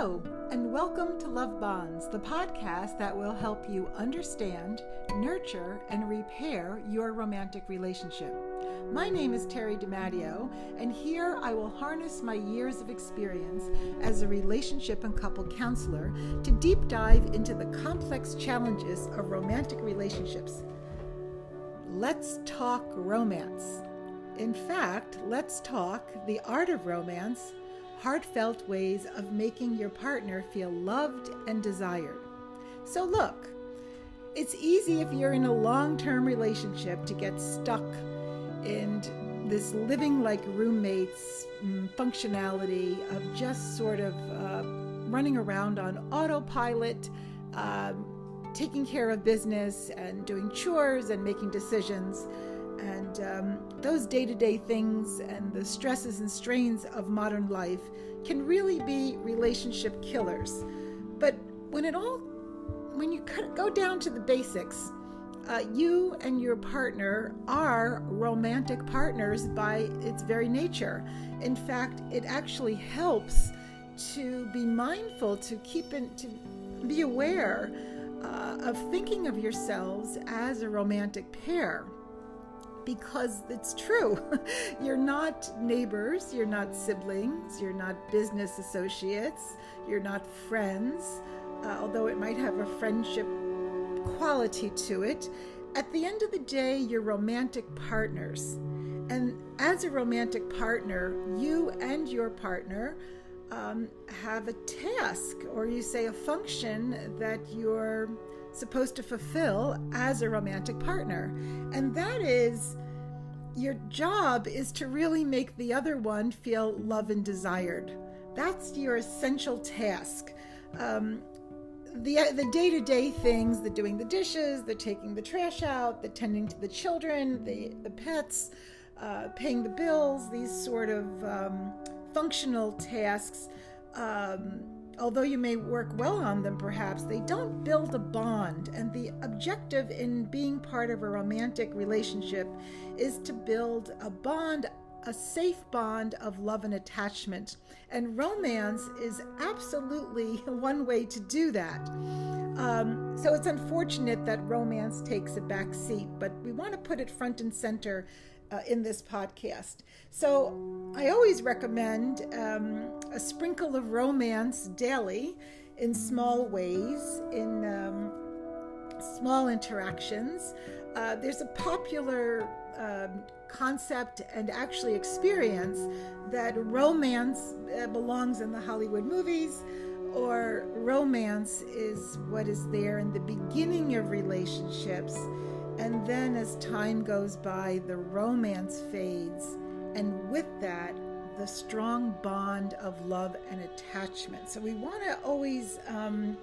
Hello, and welcome to Love Bonds, the podcast that will help you understand, nurture, and repair your romantic relationship. My name is Terry DiMatteo, and here I will harness my years of experience as a relationship and couple counselor to deep dive into the complex challenges of romantic relationships. Let's talk romance. In fact, let's talk the art of romance heartfelt ways of making your partner feel loved and desired. So, look, it's easy if you're in a long term relationship to get stuck in this living like roommates mm, functionality of just sort of uh, running around on autopilot, um, taking care of business and doing chores and making decisions. And um, those day to day things and the stresses and strains of modern life can really be relationship killers. But when it all, when you go down to the basics, uh, you and your partner are romantic partners by its very nature. In fact, it actually helps to be mindful, to keep in, to be aware uh, of thinking of yourselves as a romantic pair because it's true. you're not neighbors, you're not siblings, you're not business associates, you're not friends, uh, although it might have a friendship quality to it. At the end of the day, you're romantic partners. And as a romantic partner, you and your partner um, have a task, or you say a function that you're supposed to fulfill as a romantic partner. And that is your job is to really make the other one feel loved and desired. That's your essential task. Um, the the day to day things, the doing the dishes, the taking the trash out, the tending to the children, the the pets, uh, paying the bills, these sort of um, functional tasks. Um, although you may work well on them, perhaps, they don't build a bond. And the objective in being part of a romantic relationship is to build a bond, a safe bond of love and attachment. And romance is absolutely one way to do that. Um, so it's unfortunate that romance takes a back seat, but we want to put it front and center uh, in this podcast. So I always recommend um, a sprinkle of romance daily in small ways, in um, small interactions. Uh, there's a popular um, concept and actually experience that romance uh, belongs in the Hollywood movies or romance is what is there in the beginning of relationships and then as time goes by, the romance fades, and with that, the strong bond of love and attachment. So we want to always um,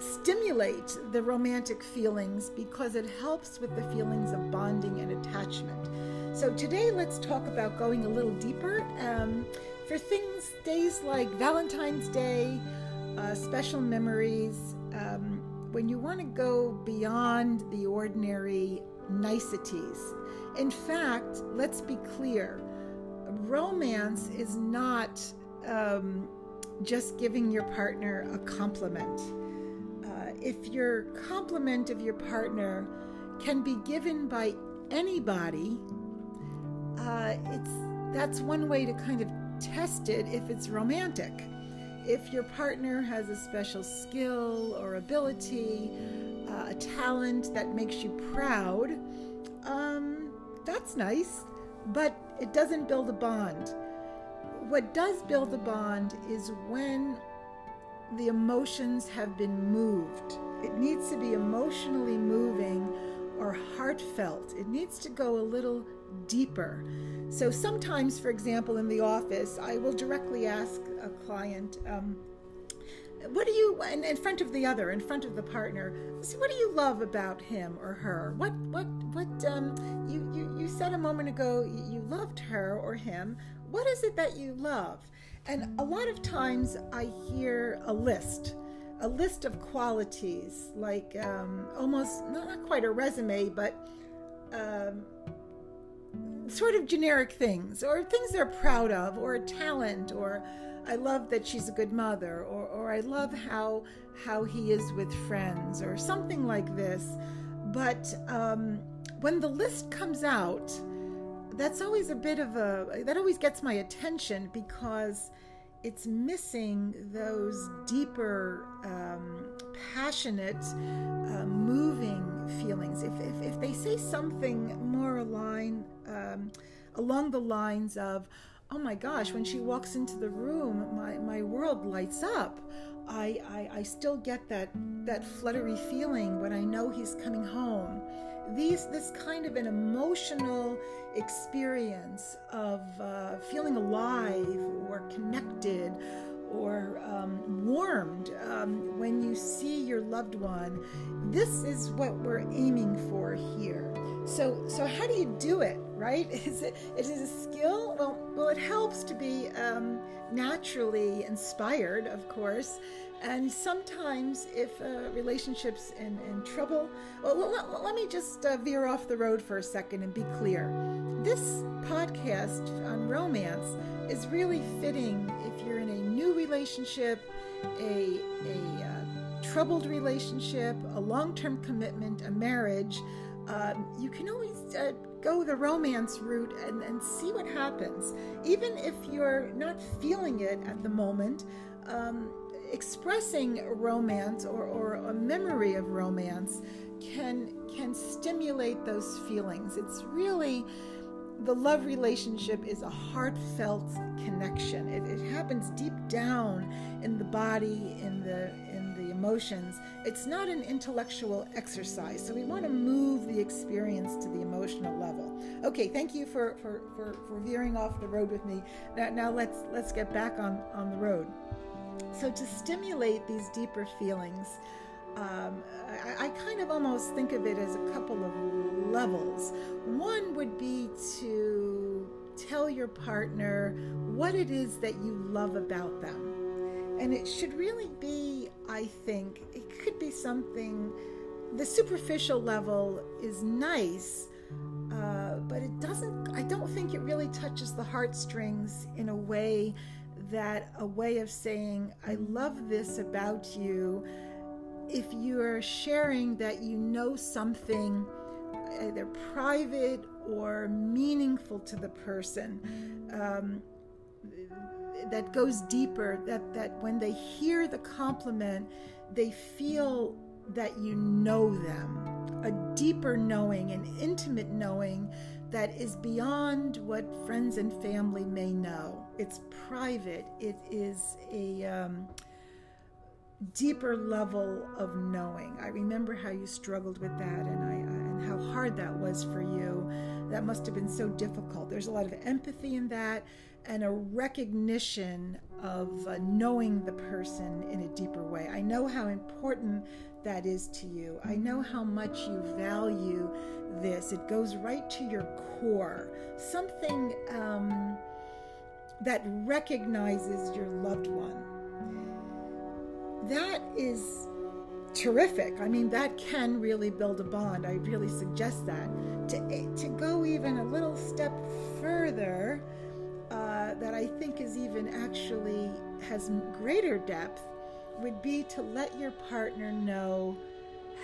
stimulate the romantic feelings because it helps with the feelings of bonding and attachment. So today, let's talk about going a little deeper um, for things, days like Valentine's Day, uh, special memories. Um, when you want to go beyond the ordinary niceties. In fact, let's be clear romance is not um, just giving your partner a compliment. Uh, if your compliment of your partner can be given by anybody, uh, it's that's one way to kind of test it if it's romantic if your partner has a special skill or ability, uh, a talent that makes you proud, um, that's nice, but it doesn't build a bond. What does build a bond is when the emotions have been moved. It needs to be emotionally moving or heartfelt. It needs to go a little deeper. So sometimes, for example, in the office, I will directly ask a client, um, what do you in, in front of the other in front of the partner what do you love about him or her? What what what um you you, you said a moment ago you loved her or him. What is it that you love? And a lot of times i hear a list a list of qualities like um, almost not quite a resume but um, sort of generic things or things they're proud of or a talent or I love that she's a good mother, or, or I love how how he is with friends, or something like this. But um, when the list comes out, that's always a bit of a that always gets my attention because it's missing those deeper, um, passionate, uh, moving feelings. If, if, if, they say something more aligned, um, along the lines of, oh my gosh, when she walks into the room, my, my world lights up. I, I, I still get that, that fluttery feeling when I know he's coming home. These, this kind of an emotional experience of uh, feeling alive or connected um, warmed um, when you see your loved one. This is what we're aiming for here. So, so how do you do it? Right? Is it is it a skill? Well, well, it helps to be um, naturally inspired, of course. And sometimes, if a relationship's in, in trouble, well, let, let me just uh, veer off the road for a second and be clear. This podcast on romance is really fitting relationship, a, a uh, troubled relationship, a long term commitment, a marriage. Um, you can always uh, go the romance route and, and see what happens. Even if you're not feeling it at the moment, um, expressing romance or, or a memory of romance can can stimulate those feelings. It's really the love relationship is a heartfelt connection. It, it, happens down in the body, in the in the emotions. It's not an intellectual exercise. So we want to move the experience to the emotional level. Okay, thank you for for, for, for veering off the road with me. Now, now let's let's get back on, on the road. So, to stimulate these deeper feelings, um, I, I, kind of almost think of it as a couple of levels. One would be to tell your partner what it is that you love about them. And it should really be, I think, it could be something, the superficial level is nice, uh, but it doesn't, I don't think it really touches the heartstrings in a way that a way of saying, I love this about you. If you're sharing that you know something either private or meaningful to the person, um, that goes deeper, that, that when they hear the compliment, they feel that you know them, a deeper knowing, an intimate knowing that is beyond what friends and family may know. It's private, it is a um, deeper level of knowing. I remember how you struggled with that and, I, and how hard that was for you. That must have been so difficult. There's a lot of empathy in that and a recognition of uh, knowing the person in a deeper way. I know how important that is to you. I know how much you value this. It goes right to your core. Something um, that recognizes your loved one. That is terrific. I mean, that can really build a bond. I really suggest that. To, to go even a little step further, uh, that I think is even actually has greater depth, would be to let your partner know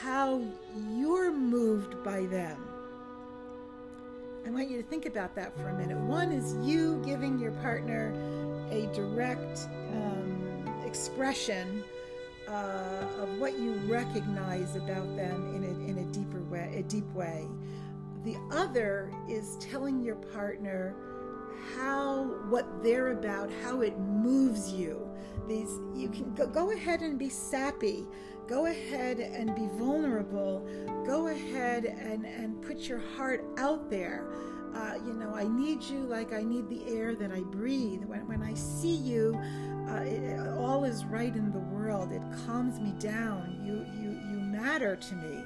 how you're moved by them. I want you to think about that for a minute. One is you giving your partner a direct um, expression uh, of what you recognize about them in a, in a deeper way, a deep way. The other is telling your partner how what they're about, how it moves you. These you can go, go ahead and be sappy. Go ahead and be vulnerable. Go ahead and, and put your heart out there. Uh, you know, I need you like I need the air that I breathe. When, when I see you, uh, it, all is right in the world. It calms me down. You, you, you matter to me.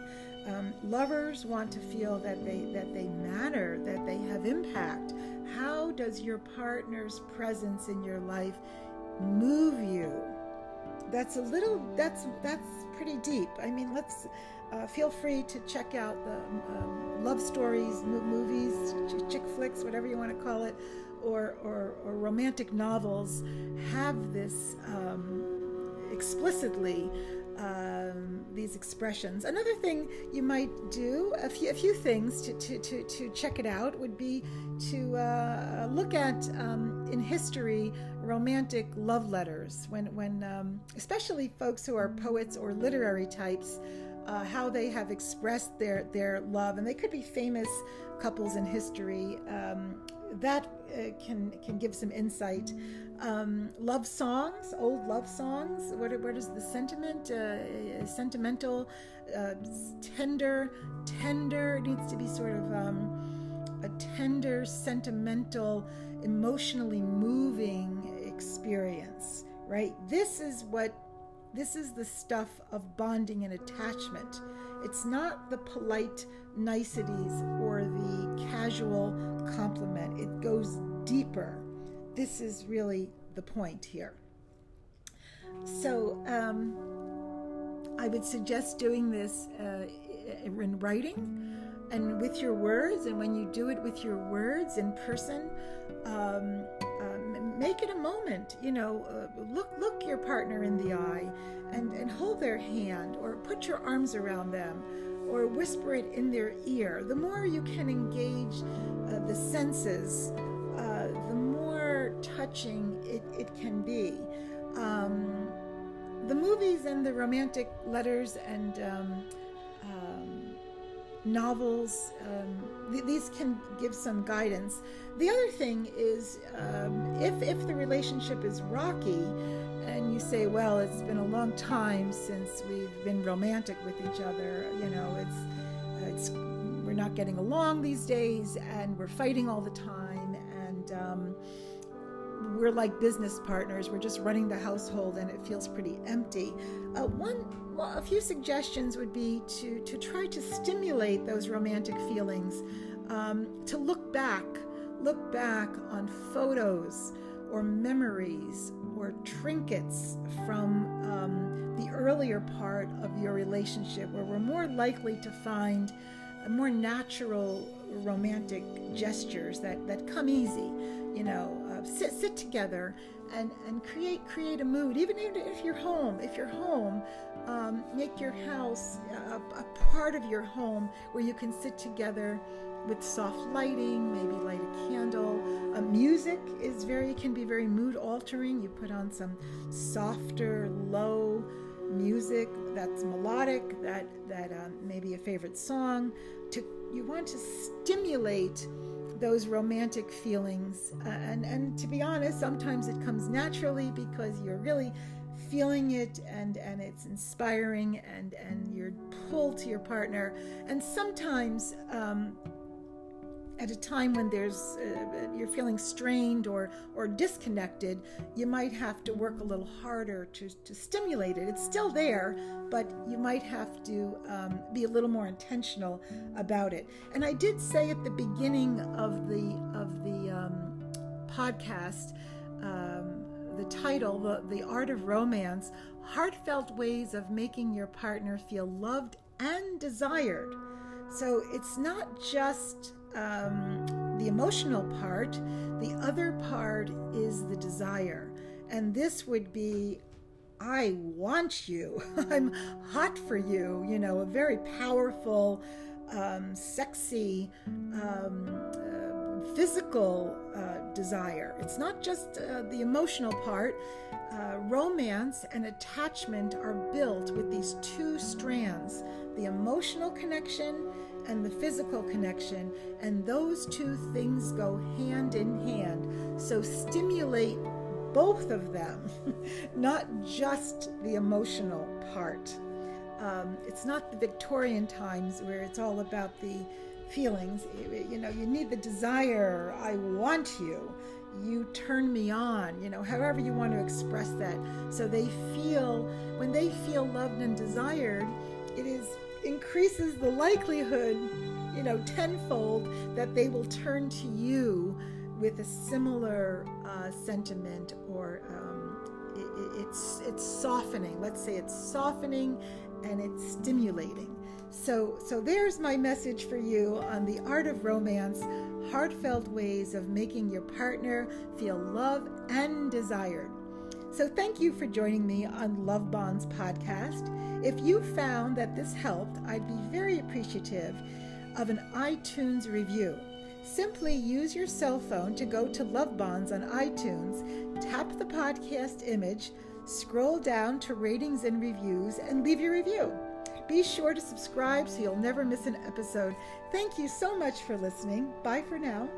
Um, lovers want to feel that they that they matter, that they have impact. How does your partner's presence in your life move you? That's a little. That's that's pretty deep. I mean, let's uh, feel free to check out the um, love stories, movies, ch- chick flicks, whatever you want to call it, or, or, or romantic novels have this um, explicitly um, these expressions. Another thing you might do, a few, a few things to, to, to, to check it out, would be to uh, look at um, in history romantic love letters, when, when um, especially folks who are poets or literary types. Uh, how they have expressed their, their love, and they could be famous couples in history. Um, that uh, can can give some insight. Um, love songs, old love songs. What, what is the sentiment? Uh, sentimental, uh, tender, tender. It needs to be sort of um, a tender, sentimental, emotionally moving experience. Right. This is what. This is the stuff of bonding and attachment. It's not the polite niceties or the casual compliment. It goes deeper. This is really the point here. So, um, I would suggest doing this uh, in writing and with your words. And when you do it with your words in person, um, uh, make it a moment. You know, uh, look look your partner in the eye, and and hold their hand, or put your arms around them, or whisper it in their ear. The more you can engage uh, the senses, uh, the more touching it, it can be. Um, the movies and the romantic letters and um, um, novels, um, th- these can give some guidance. The other thing is um, if, if the relationship is rocky, and you say, well, it's been a long time since we've been romantic with each other. You know, it's it's we're not getting along these days, and we're fighting all the time, and um, we're like business partners. We're just running the household, and it feels pretty empty. Uh, one, well, a few suggestions would be to to try to stimulate those romantic feelings, um, to look back, look back on photos or memories or trinkets from um, the earlier part of your relationship where we're more likely to find more natural romantic gestures that, that come easy you know uh, sit, sit together and, and create create a mood. Even if you're home if you're home um, make your house a, a part of your home where you can sit together with soft lighting, maybe light a candle. Uh, music is very can be very mood altering. You put on some softer, low music that's melodic, that that um, maybe a favorite song. To you want to stimulate those romantic feelings, uh, and and to be honest, sometimes it comes naturally because you're really feeling it and and it's inspiring and and you're pulled to your partner. And sometimes um, at a time when there's uh, you're feeling strained or or disconnected you might have to work a little harder to, to stimulate it. It's still there but you might have to um, be a little more intentional about it. And i did say at the beginning of the of the um, podcast um, the title the, the art of romance heartfelt ways of making your partner feel loved and desired so it's not just um, the emotional part. The other part is the desire. And this would be I want you. I'm hot for you. You know, a very powerful, um, sexy, um, uh, physical uh, desire. It's not just uh, the emotional part. Uh, romance and attachment are built with these two strands the emotional connection and the physical connection, and those two things go hand in hand. So stimulate both of them, not just the emotional part. Um, it's not the Victorian times where it's all about the feelings. You know, you need the desire. I want you. You turn me on. You know, however you want to express that. So they feel, when they feel loved and desired, it is increases the likelihood, you know, tenfold that they will turn to you with a similar uh, sentiment or um, it, it's it's softening. Let's say it's softening and it's stimulating. So so there's my message for you on the art of romance. heartfelt ways of making your partner feel loved and desired. So, thank you for joining me on Love Bonds podcast. If you found that this helped, I'd be very appreciative of an iTunes review. Simply use your cell phone to go to Love Bonds on iTunes, tap the podcast image, scroll down to ratings and reviews, and leave your review. Be sure to subscribe so you'll never miss an episode. Thank you so much for listening. Bye for now.